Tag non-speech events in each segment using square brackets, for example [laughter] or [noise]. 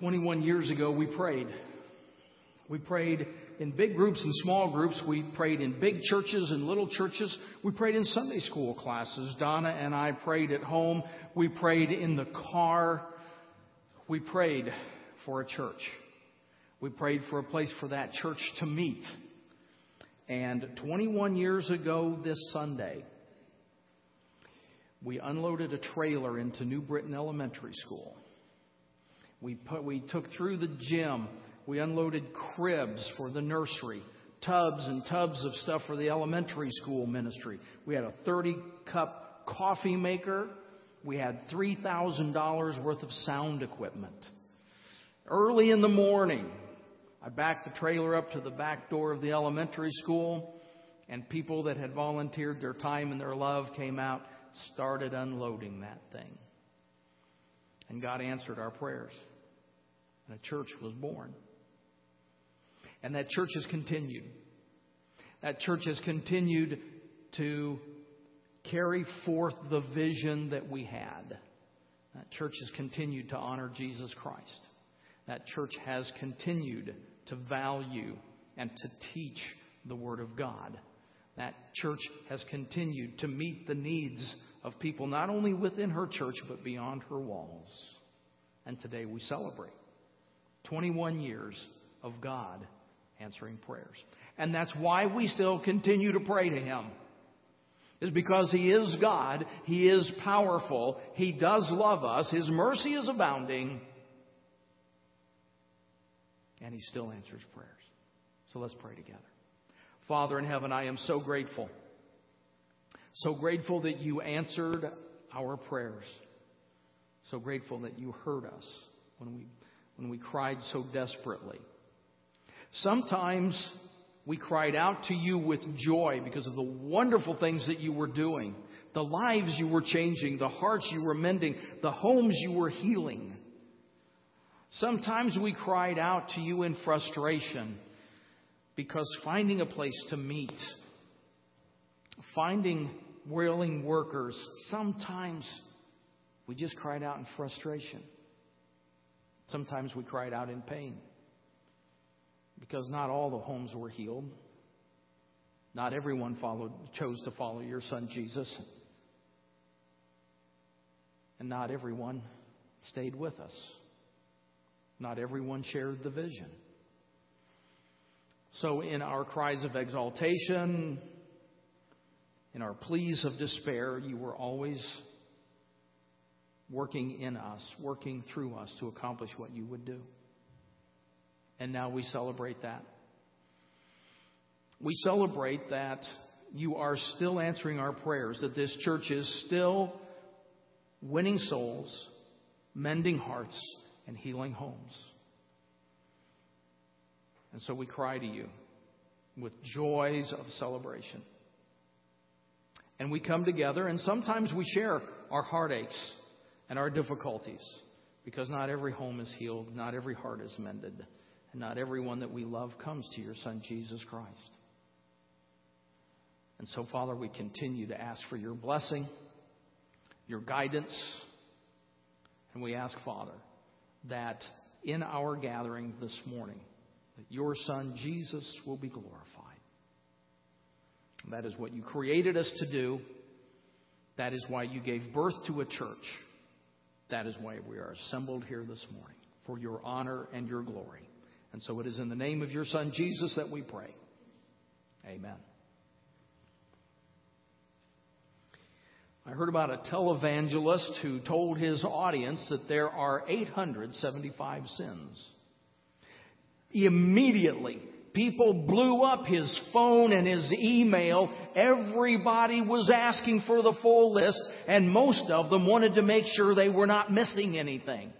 21 years ago, we prayed. We prayed in big groups and small groups. We prayed in big churches and little churches. We prayed in Sunday school classes. Donna and I prayed at home. We prayed in the car. We prayed for a church. We prayed for a place for that church to meet. And 21 years ago this Sunday, we unloaded a trailer into New Britain Elementary School. We, put, we took through the gym. We unloaded cribs for the nursery, tubs and tubs of stuff for the elementary school ministry. We had a 30 cup coffee maker. We had $3,000 worth of sound equipment. Early in the morning, I backed the trailer up to the back door of the elementary school, and people that had volunteered their time and their love came out, started unloading that thing. And God answered our prayers. And a church was born. And that church has continued. That church has continued to carry forth the vision that we had. That church has continued to honor Jesus Christ. That church has continued to value and to teach the Word of God. That church has continued to meet the needs of people not only within her church but beyond her walls. And today we celebrate 21 years of God answering prayers. And that's why we still continue to pray to Him. Is because He is God, He is powerful, He does love us, His mercy is abounding, and He still answers prayers. So let's pray together. Father in heaven, I am so grateful. So grateful that you answered our prayers. So grateful that you heard us when we, when we cried so desperately. Sometimes we cried out to you with joy because of the wonderful things that you were doing, the lives you were changing, the hearts you were mending, the homes you were healing. Sometimes we cried out to you in frustration because finding a place to meet, finding willing workers, sometimes we just cried out in frustration. Sometimes we cried out in pain because not all the homes were healed. Not everyone followed, chose to follow your son Jesus. And not everyone stayed with us. Not everyone shared the vision. So, in our cries of exaltation, in our pleas of despair, you were always working in us, working through us to accomplish what you would do. And now we celebrate that. We celebrate that you are still answering our prayers, that this church is still winning souls, mending hearts, and healing homes. And so we cry to you with joys of celebration. And we come together, and sometimes we share our heartaches and our difficulties because not every home is healed, not every heart is mended, and not everyone that we love comes to your Son, Jesus Christ. And so, Father, we continue to ask for your blessing, your guidance, and we ask, Father, that in our gathering this morning, that your Son, Jesus, will be glorified. That is what you created us to do. That is why you gave birth to a church. That is why we are assembled here this morning, for your honor and your glory. And so it is in the name of your Son, Jesus, that we pray. Amen. I heard about a televangelist who told his audience that there are 875 sins. Immediately, People blew up his phone and his email. Everybody was asking for the full list, and most of them wanted to make sure they were not missing anything.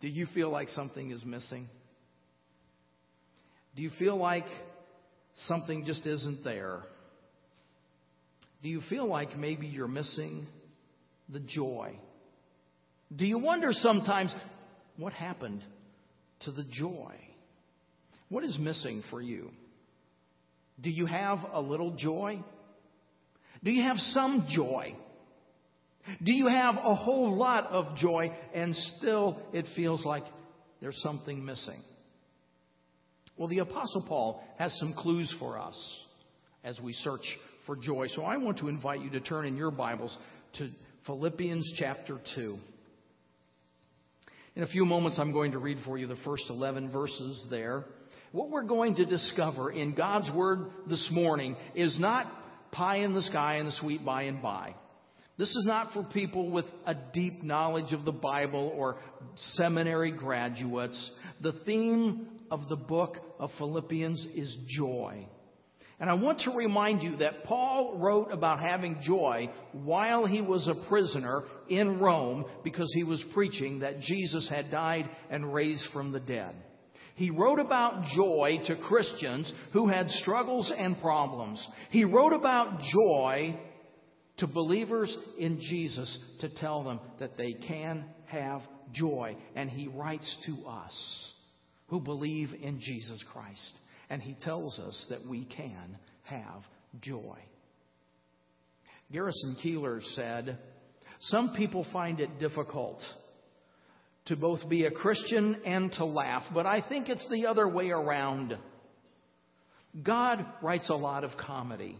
Do you feel like something is missing? Do you feel like something just isn't there? Do you feel like maybe you're missing the joy? Do you wonder sometimes what happened to the joy? What is missing for you? Do you have a little joy? Do you have some joy? Do you have a whole lot of joy and still it feels like there's something missing? Well, the Apostle Paul has some clues for us as we search for joy. So I want to invite you to turn in your Bibles to Philippians chapter 2. In a few moments, I'm going to read for you the first 11 verses there. What we're going to discover in God's Word this morning is not pie in the sky and the sweet by and by. This is not for people with a deep knowledge of the Bible or seminary graduates. The theme of the book of Philippians is joy. And I want to remind you that Paul wrote about having joy while he was a prisoner in Rome because he was preaching that Jesus had died and raised from the dead. He wrote about joy to Christians who had struggles and problems. He wrote about joy to believers in Jesus to tell them that they can have joy. And he writes to us who believe in Jesus Christ. And he tells us that we can have joy. Garrison Keillor said, Some people find it difficult to both be a Christian and to laugh, but I think it's the other way around. God writes a lot of comedy.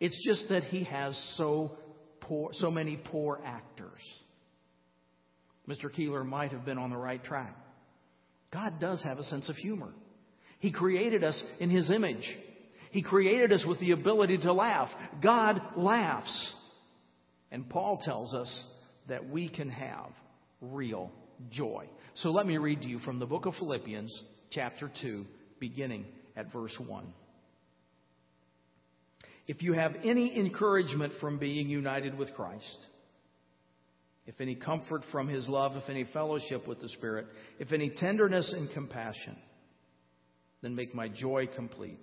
It's just that he has so poor, so many poor actors. Mr. Keillor might have been on the right track. God does have a sense of humor. He created us in His image. He created us with the ability to laugh. God laughs. And Paul tells us that we can have real joy. So let me read to you from the book of Philippians, chapter 2, beginning at verse 1. If you have any encouragement from being united with Christ, if any comfort from his love, if any fellowship with the Spirit, if any tenderness and compassion, then make my joy complete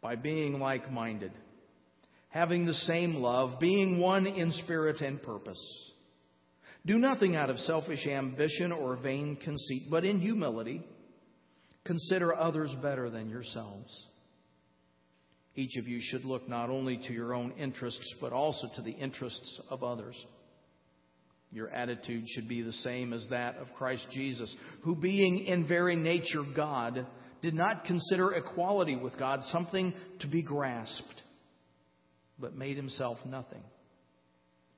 by being like minded, having the same love, being one in spirit and purpose. Do nothing out of selfish ambition or vain conceit, but in humility consider others better than yourselves. Each of you should look not only to your own interests, but also to the interests of others. Your attitude should be the same as that of Christ Jesus, who, being in very nature God, did not consider equality with God something to be grasped, but made himself nothing,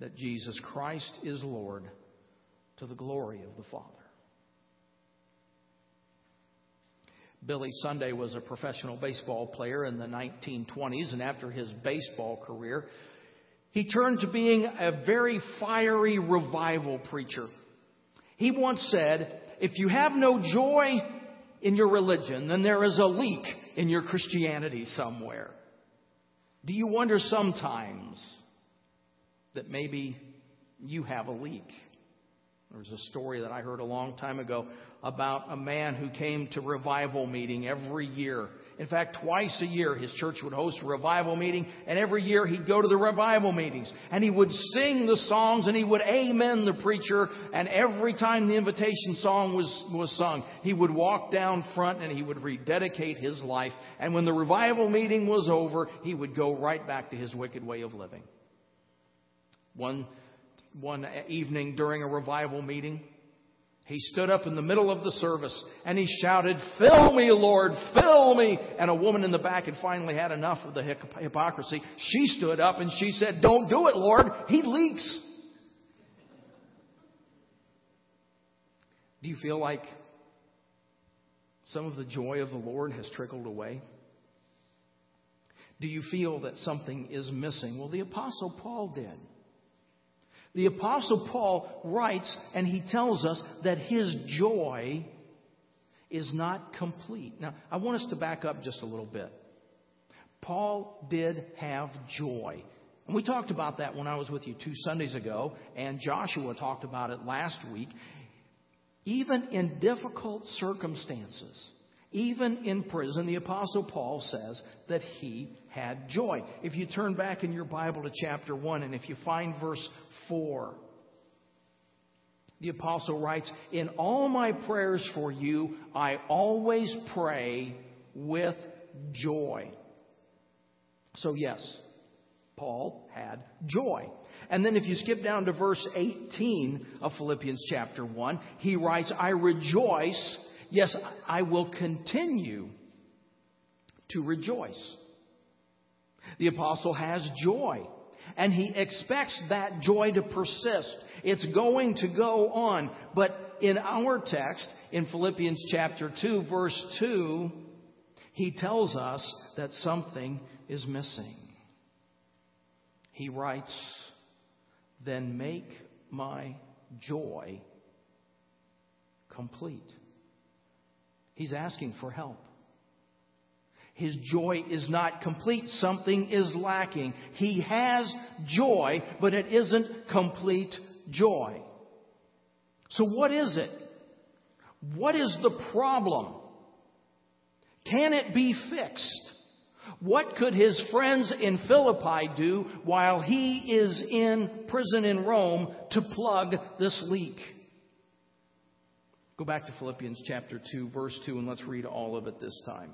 that Jesus Christ is Lord to the glory of the Father. Billy Sunday was a professional baseball player in the 1920s, and after his baseball career, he turned to being a very fiery revival preacher. He once said, If you have no joy in your religion, then there is a leak in your Christianity somewhere. Do you wonder sometimes that maybe you have a leak? There was a story that I heard a long time ago about a man who came to revival meeting every year in fact, twice a year, his church would host a revival meeting, and every year he'd go to the revival meetings. And he would sing the songs, and he would amen the preacher, and every time the invitation song was, was sung, he would walk down front and he would rededicate his life. And when the revival meeting was over, he would go right back to his wicked way of living. One, one evening during a revival meeting, he stood up in the middle of the service and he shouted, Fill me, Lord, fill me. And a woman in the back had finally had enough of the hypocrisy. She stood up and she said, Don't do it, Lord. He leaks. Do you feel like some of the joy of the Lord has trickled away? Do you feel that something is missing? Well, the Apostle Paul did. The Apostle Paul writes and he tells us that his joy is not complete. Now, I want us to back up just a little bit. Paul did have joy. And we talked about that when I was with you two Sundays ago, and Joshua talked about it last week. Even in difficult circumstances, even in prison, the Apostle Paul says that he had joy. If you turn back in your Bible to chapter 1, and if you find verse 4, the Apostle writes, In all my prayers for you, I always pray with joy. So, yes, Paul had joy. And then if you skip down to verse 18 of Philippians chapter 1, he writes, I rejoice. Yes, I will continue to rejoice. The apostle has joy. And he expects that joy to persist. It's going to go on. But in our text, in Philippians chapter 2, verse 2, he tells us that something is missing. He writes, Then make my joy complete. He's asking for help. His joy is not complete. Something is lacking. He has joy, but it isn't complete joy. So, what is it? What is the problem? Can it be fixed? What could his friends in Philippi do while he is in prison in Rome to plug this leak? Go back to Philippians chapter 2, verse 2, and let's read all of it this time.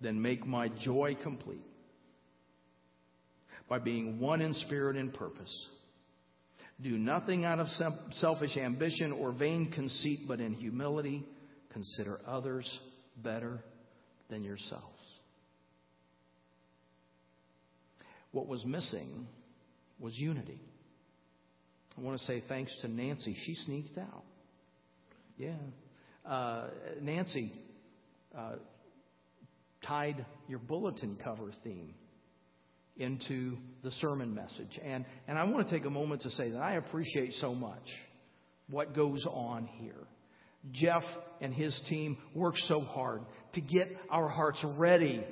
Then make my joy complete by being one in spirit and purpose. Do nothing out of selfish ambition or vain conceit, but in humility consider others better than yourselves. What was missing was unity. I want to say thanks to Nancy. She sneaked out. Yeah. Uh, Nancy uh, tied your bulletin cover theme into the sermon message. And, and I want to take a moment to say that I appreciate so much what goes on here. Jeff and his team work so hard to get our hearts ready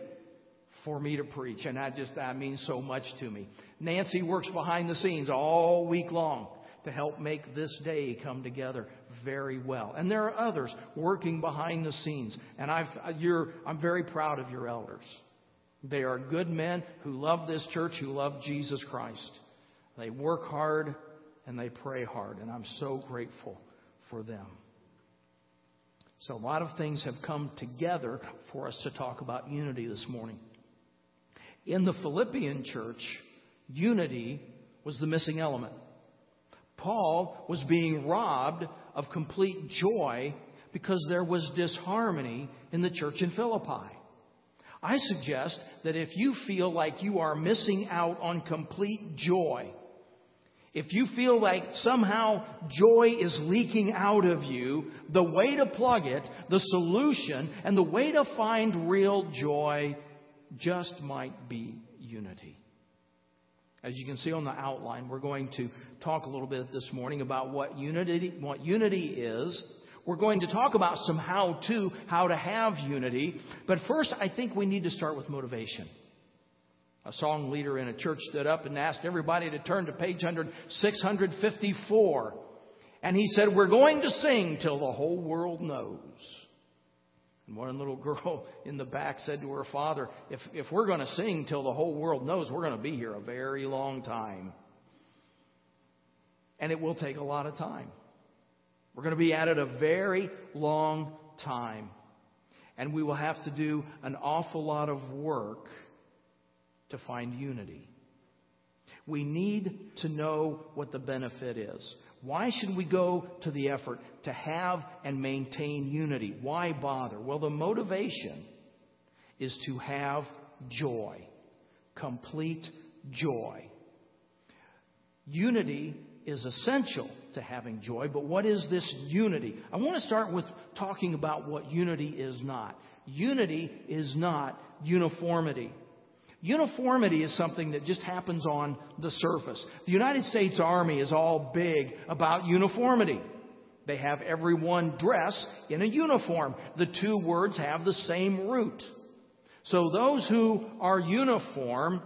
for me to preach. And that just, that means so much to me. Nancy works behind the scenes all week long to help make this day come together very well. And there are others working behind the scenes. And you're, I'm very proud of your elders. They are good men who love this church, who love Jesus Christ. They work hard and they pray hard. And I'm so grateful for them. So, a lot of things have come together for us to talk about unity this morning. In the Philippian church, unity was the missing element. Paul was being robbed of complete joy because there was disharmony in the church in Philippi. I suggest that if you feel like you are missing out on complete joy, if you feel like somehow joy is leaking out of you, the way to plug it, the solution, and the way to find real joy just might be unity. As you can see on the outline, we're going to talk a little bit this morning about what unity, what unity is. We're going to talk about some how to, how to have unity. But first, I think we need to start with motivation. A song leader in a church stood up and asked everybody to turn to page 654. And he said, We're going to sing till the whole world knows. And one little girl [laughs] in the back said to her father, If, if we're going to sing till the whole world knows, we're going to be here a very long time. And it will take a lot of time. We're going to be at it a very long time. And we will have to do an awful lot of work to find unity. We need to know what the benefit is. Why should we go to the effort to have and maintain unity? Why bother? Well, the motivation is to have joy, complete joy. Unity is essential to having joy, but what is this unity? I want to start with talking about what unity is not. Unity is not uniformity. Uniformity is something that just happens on the surface. The United States Army is all big about uniformity. They have everyone dress in a uniform. The two words have the same root. So those who are uniform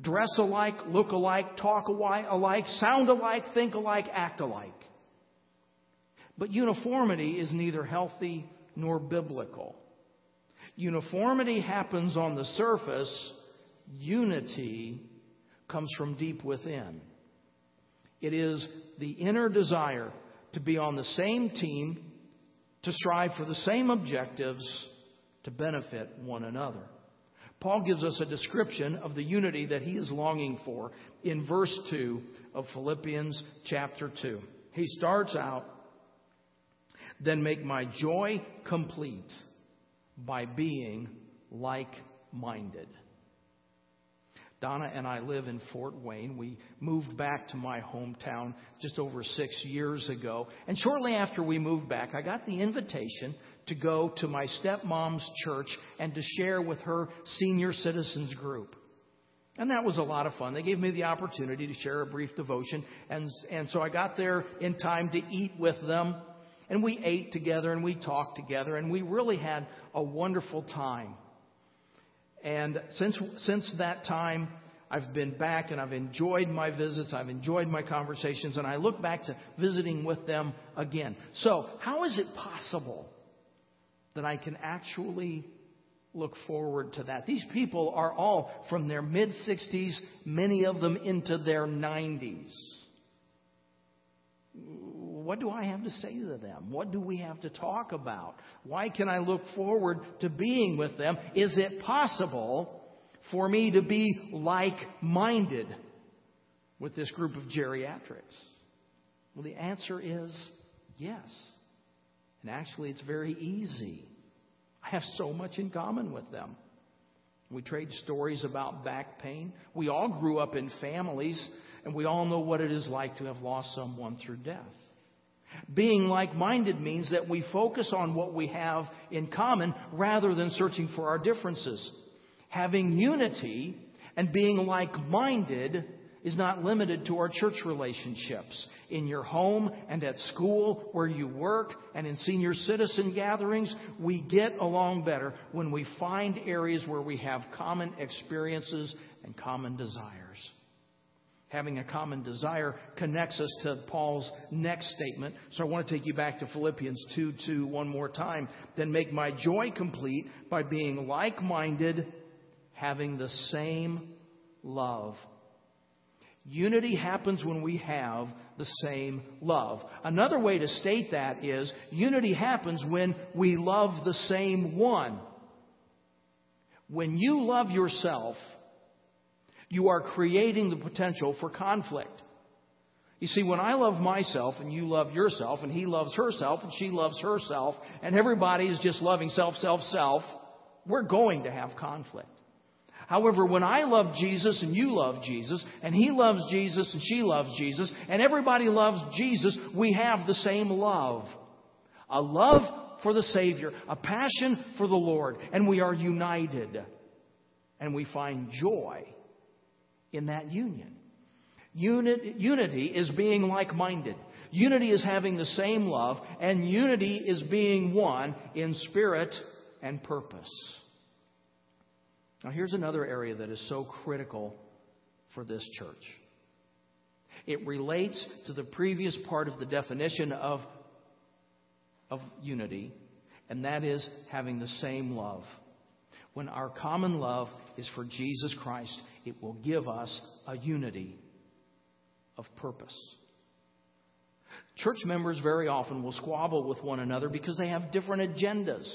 dress alike, look alike, talk alike, sound alike, think alike, act alike. But uniformity is neither healthy nor biblical. Uniformity happens on the surface, unity comes from deep within. It is the inner desire to be on the same team, to strive for the same objectives, to benefit one another. Paul gives us a description of the unity that he is longing for in verse 2 of Philippians chapter 2. He starts out, then make my joy complete by being like minded. Donna and I live in Fort Wayne. We moved back to my hometown just over six years ago. And shortly after we moved back, I got the invitation to go to my stepmom's church and to share with her senior citizens group. And that was a lot of fun. They gave me the opportunity to share a brief devotion. And, and so I got there in time to eat with them. And we ate together and we talked together. And we really had a wonderful time. And since, since that time, I've been back and I've enjoyed my visits. I've enjoyed my conversations. And I look back to visiting with them again. So, how is it possible that I can actually look forward to that? These people are all from their mid 60s, many of them into their 90s. What do I have to say to them? What do we have to talk about? Why can I look forward to being with them? Is it possible for me to be like minded with this group of geriatrics? Well, the answer is yes. And actually, it's very easy. I have so much in common with them. We trade stories about back pain. We all grew up in families, and we all know what it is like to have lost someone through death. Being like minded means that we focus on what we have in common rather than searching for our differences. Having unity and being like minded is not limited to our church relationships. In your home and at school, where you work, and in senior citizen gatherings, we get along better when we find areas where we have common experiences and common desires having a common desire connects us to Paul's next statement. So I want to take you back to Philippians 2 2 one more time. Then make my joy complete by being like minded, having the same love. Unity happens when we have the same love. Another way to state that is unity happens when we love the same one. When you love yourself, you are creating the potential for conflict. You see, when I love myself and you love yourself and he loves herself and she loves herself and everybody is just loving self, self, self, we're going to have conflict. However, when I love Jesus and you love Jesus and he loves Jesus and she loves Jesus and everybody loves Jesus, we have the same love. A love for the Savior, a passion for the Lord, and we are united. And we find joy in that union. Unity is being like minded. Unity is having the same love, and unity is being one in spirit and purpose. Now, here's another area that is so critical for this church. It relates to the previous part of the definition of, of unity, and that is having the same love. When our common love is for Jesus Christ, it will give us a unity of purpose. Church members very often will squabble with one another because they have different agendas.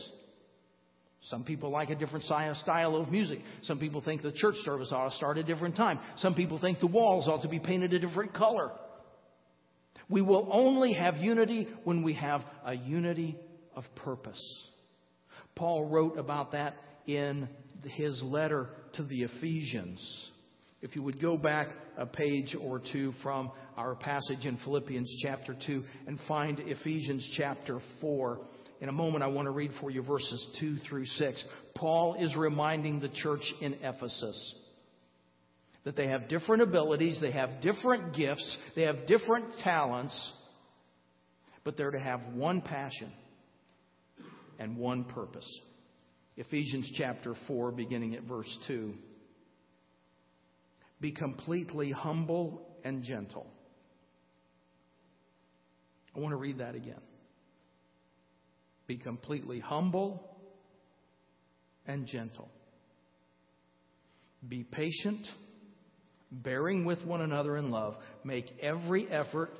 Some people like a different style of music. Some people think the church service ought to start at a different time. Some people think the walls ought to be painted a different color. We will only have unity when we have a unity of purpose. Paul wrote about that in his letter to the Ephesians. If you would go back a page or two from our passage in Philippians chapter 2 and find Ephesians chapter 4. In a moment, I want to read for you verses 2 through 6. Paul is reminding the church in Ephesus that they have different abilities, they have different gifts, they have different talents, but they're to have one passion and one purpose. Ephesians chapter 4, beginning at verse 2. Be completely humble and gentle. I want to read that again. Be completely humble and gentle. Be patient, bearing with one another in love. Make every effort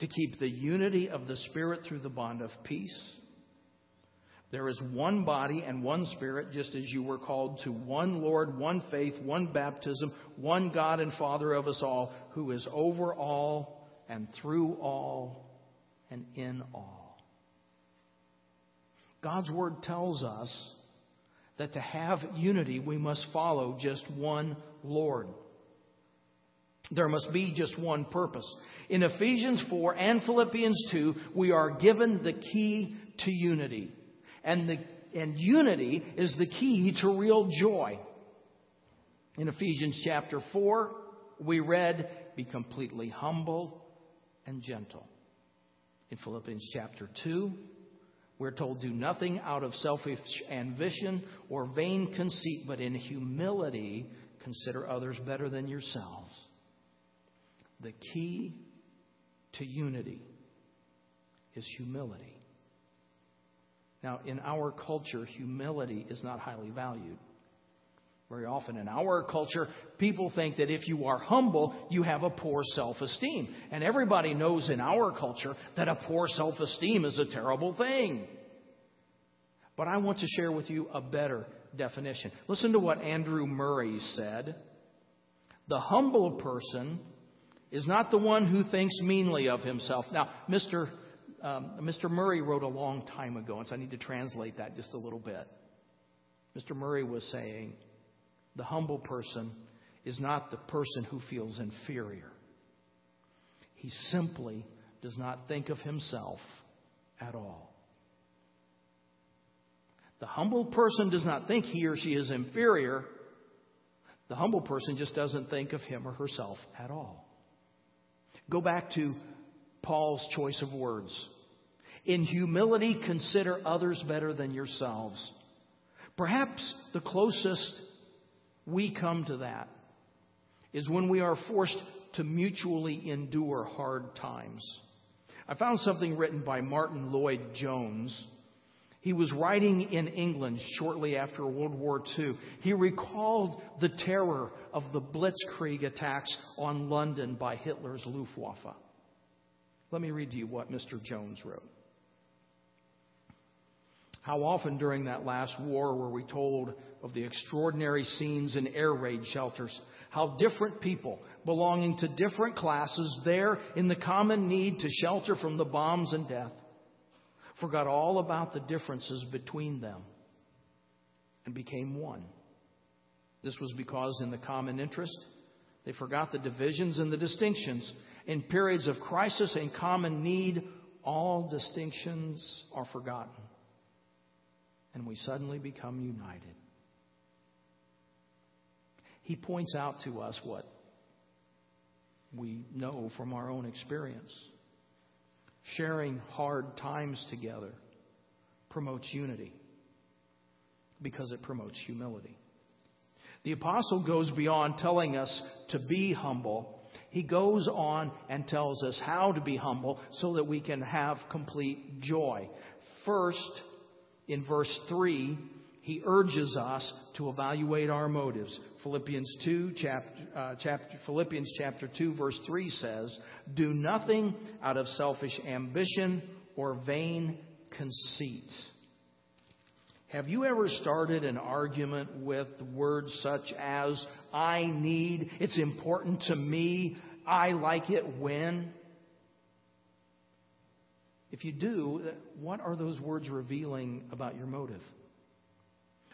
to keep the unity of the Spirit through the bond of peace. There is one body and one Spirit, just as you were called to one Lord, one faith, one baptism, one God and Father of us all, who is over all and through all and in all. God's Word tells us that to have unity, we must follow just one Lord. There must be just one purpose. In Ephesians 4 and Philippians 2, we are given the key to unity. And, the, and unity is the key to real joy. In Ephesians chapter 4, we read, Be completely humble and gentle. In Philippians chapter 2, we're told, Do nothing out of selfish ambition or vain conceit, but in humility consider others better than yourselves. The key to unity is humility. Now, in our culture, humility is not highly valued. Very often in our culture, people think that if you are humble, you have a poor self esteem. And everybody knows in our culture that a poor self esteem is a terrible thing. But I want to share with you a better definition. Listen to what Andrew Murray said The humble person is not the one who thinks meanly of himself. Now, Mr. Um, Mr. Murray wrote a long time ago, and so I need to translate that just a little bit. Mr. Murray was saying, the humble person is not the person who feels inferior. He simply does not think of himself at all. The humble person does not think he or she is inferior. The humble person just doesn't think of him or herself at all. Go back to Paul's choice of words. In humility, consider others better than yourselves. Perhaps the closest we come to that is when we are forced to mutually endure hard times. I found something written by Martyn Lloyd-Jones. He was writing in England shortly after World War II. He recalled the terror of the Blitzkrieg attacks on London by Hitler's Luftwaffe. Let me read to you what Mr. Jones wrote. How often during that last war were we told of the extraordinary scenes in air raid shelters? How different people belonging to different classes there in the common need to shelter from the bombs and death forgot all about the differences between them and became one. This was because, in the common interest, they forgot the divisions and the distinctions. In periods of crisis and common need, all distinctions are forgotten and we suddenly become united. He points out to us what we know from our own experience. Sharing hard times together promotes unity because it promotes humility. The apostle goes beyond telling us to be humble. He goes on and tells us how to be humble so that we can have complete joy. First, in verse 3, he urges us to evaluate our motives. Philippians 2, chapter, uh, chapter, Philippians chapter 2, verse 3 says, Do nothing out of selfish ambition or vain conceit. Have you ever started an argument with words such as, I need, it's important to me, I like it when? If you do, what are those words revealing about your motive?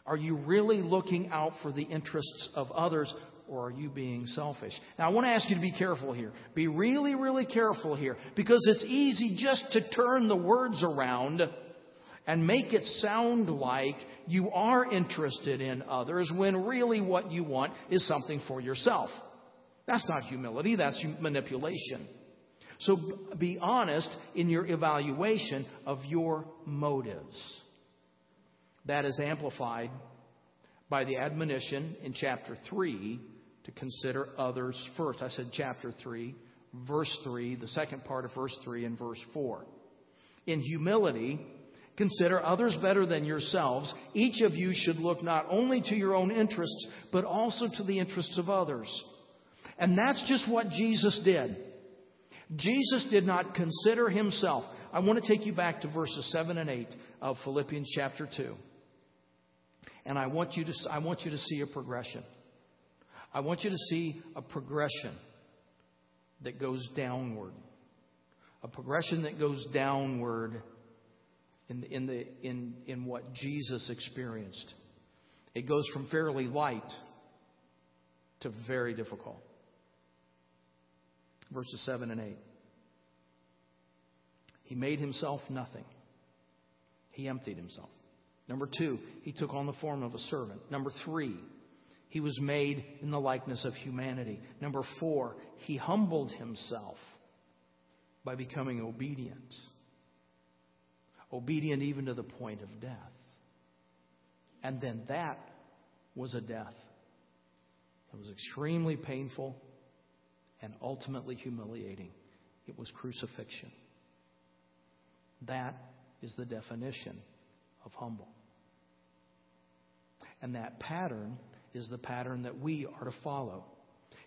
Are you really looking out for the interests of others or are you being selfish? Now, I want to ask you to be careful here. Be really, really careful here because it's easy just to turn the words around and make it sound like you are interested in others when really what you want is something for yourself. That's not humility, that's manipulation. So be honest in your evaluation of your motives. That is amplified by the admonition in chapter 3 to consider others first. I said chapter 3, verse 3, the second part of verse 3 and verse 4. In humility, consider others better than yourselves. Each of you should look not only to your own interests, but also to the interests of others. And that's just what Jesus did. Jesus did not consider himself. I want to take you back to verses 7 and 8 of Philippians chapter 2. And I want you to, I want you to see a progression. I want you to see a progression that goes downward. A progression that goes downward in, in, the, in, in what Jesus experienced. It goes from fairly light to very difficult. Verses 7 and 8. He made himself nothing. He emptied himself. Number two, he took on the form of a servant. Number three, he was made in the likeness of humanity. Number four, he humbled himself by becoming obedient. Obedient even to the point of death. And then that was a death. It was extremely painful and ultimately humiliating. It was crucifixion. That is the definition of humble. And that pattern is the pattern that we are to follow.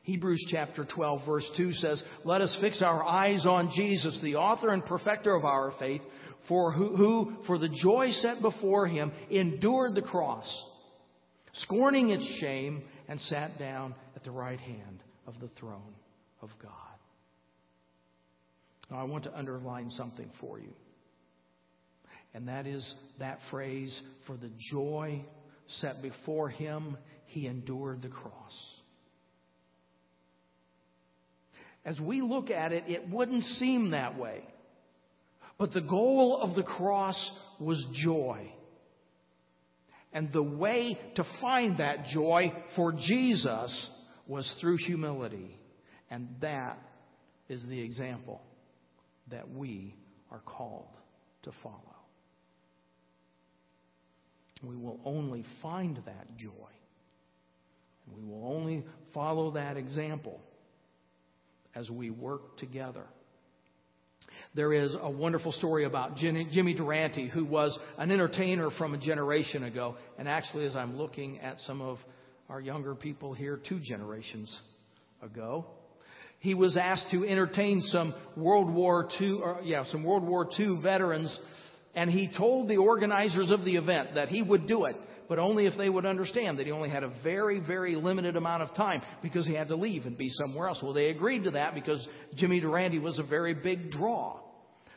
Hebrews chapter 12 verse 2 says, Let us fix our eyes on Jesus, the author and perfecter of our faith, for who, who, for the joy set before him, endured the cross, scorning its shame, and sat down at the right hand of the throne of God. Now, I want to underline something for you. And that is that phrase, for the joy set before him, he endured the cross. As we look at it, it wouldn't seem that way. But the goal of the cross was joy. And the way to find that joy for Jesus was through humility. And that is the example that we are called to follow. We will only find that joy we will only follow that example as we work together. There is a wonderful story about Jimmy Durante, who was an entertainer from a generation ago. And actually, as I'm looking at some of our younger people here, two generations ago, he was asked to entertain some World War II, or, yeah, some World War II veterans, and he told the organizers of the event that he would do it but only if they would understand that he only had a very, very limited amount of time because he had to leave and be somewhere else. Well, they agreed to that because Jimmy Durante was a very big draw.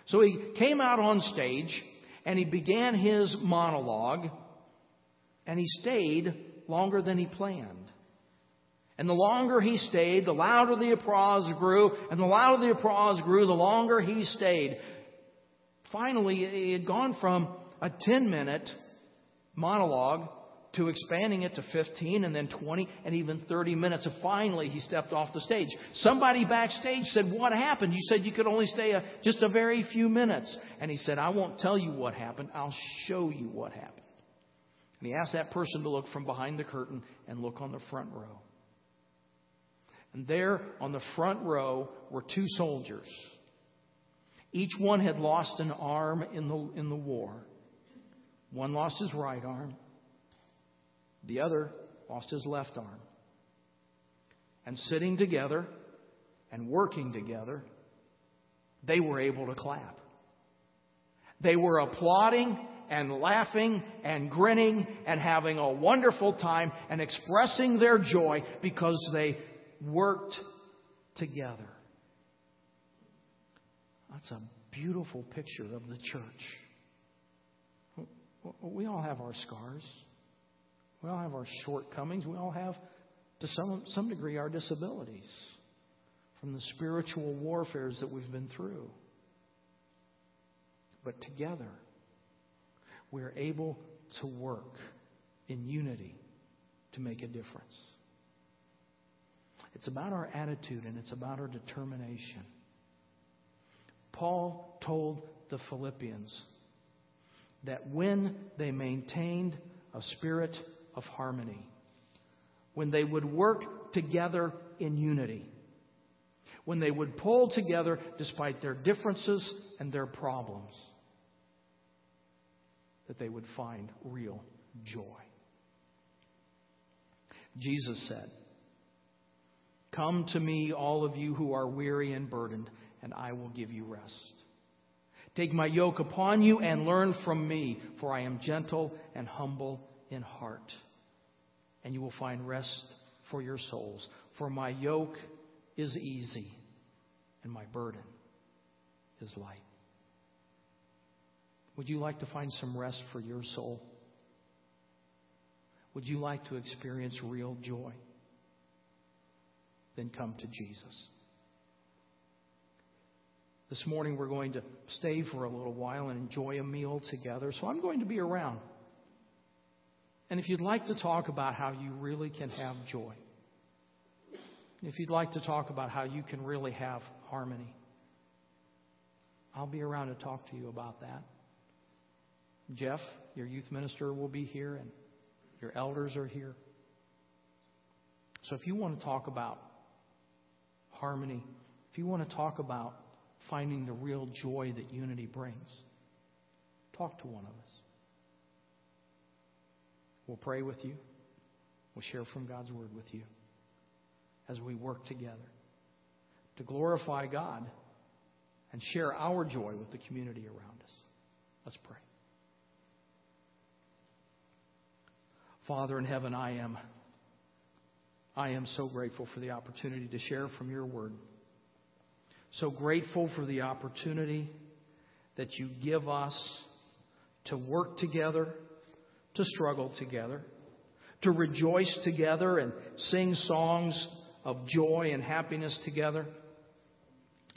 So he came out on stage and he began his monologue and he stayed longer than he planned. And the longer he stayed, the louder the applause grew, and the louder the applause grew, the longer he stayed. Finally, he had gone from a 10 minute monologue to expanding it to 15 and then 20 and even 30 minutes. And finally, he stepped off the stage. Somebody backstage said, What happened? You said you could only stay a, just a very few minutes. And he said, I won't tell you what happened. I'll show you what happened. And he asked that person to look from behind the curtain and look on the front row. And there on the front row were two soldiers. Each one had lost an arm in the, in the war. One lost his right arm, the other lost his left arm. And sitting together and working together, they were able to clap. They were applauding and laughing and grinning and having a wonderful time and expressing their joy because they worked together. That's a beautiful picture of the church. We all have our scars. We all have our shortcomings. We all have, to some, some degree, our disabilities from the spiritual warfares that we've been through. But together, we're able to work in unity to make a difference. It's about our attitude and it's about our determination. Paul told the Philippians that when they maintained a spirit of harmony, when they would work together in unity. When they would pull together despite their differences and their problems, that they would find real joy. Jesus said, Come to me, all of you who are weary and burdened, and I will give you rest. Take my yoke upon you and learn from me, for I am gentle and humble in heart. And you will find rest for your souls. For my yoke is easy and my burden is light. Would you like to find some rest for your soul? Would you like to experience real joy? Then come to Jesus. This morning we're going to stay for a little while and enjoy a meal together, so I'm going to be around. And if you'd like to talk about how you really can have joy, if you'd like to talk about how you can really have harmony, I'll be around to talk to you about that. Jeff, your youth minister, will be here, and your elders are here. So if you want to talk about harmony, if you want to talk about finding the real joy that unity brings, talk to one of us. We'll pray with you. We'll share from God's Word with you as we work together to glorify God and share our joy with the community around us. Let's pray. Father in heaven, I am I am so grateful for the opportunity to share from your word. So grateful for the opportunity that you give us to work together, to struggle together, to rejoice together and sing songs of joy and happiness together,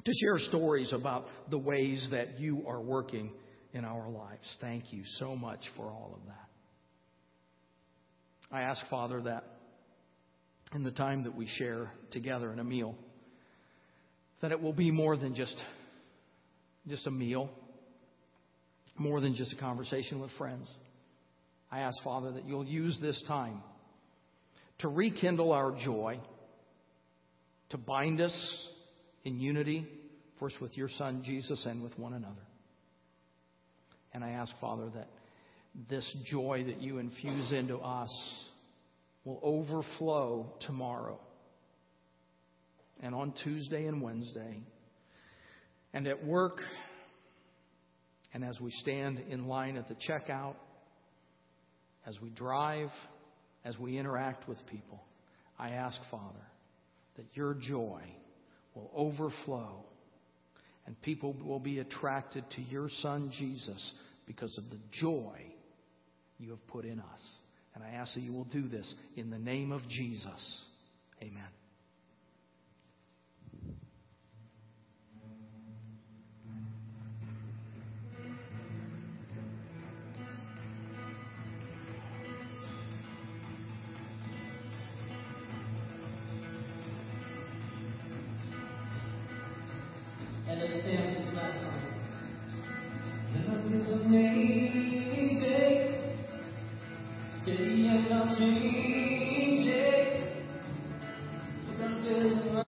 to share stories about the ways that you are working in our lives. Thank you so much for all of that. I ask, Father, that in the time that we share together in a meal, that it will be more than just, just a meal, more than just a conversation with friends. I ask, Father, that you'll use this time to rekindle our joy, to bind us in unity, first with your Son, Jesus, and with one another. And I ask, Father, that this joy that you infuse into us will overflow tomorrow and on Tuesday and Wednesday and at work and as we stand in line at the checkout, as we drive, as we interact with people. I ask, Father, that your joy will overflow and people will be attracted to your Son, Jesus, because of the joy you have put in us. And I ask that you will do this in the name of Jesus. Amen.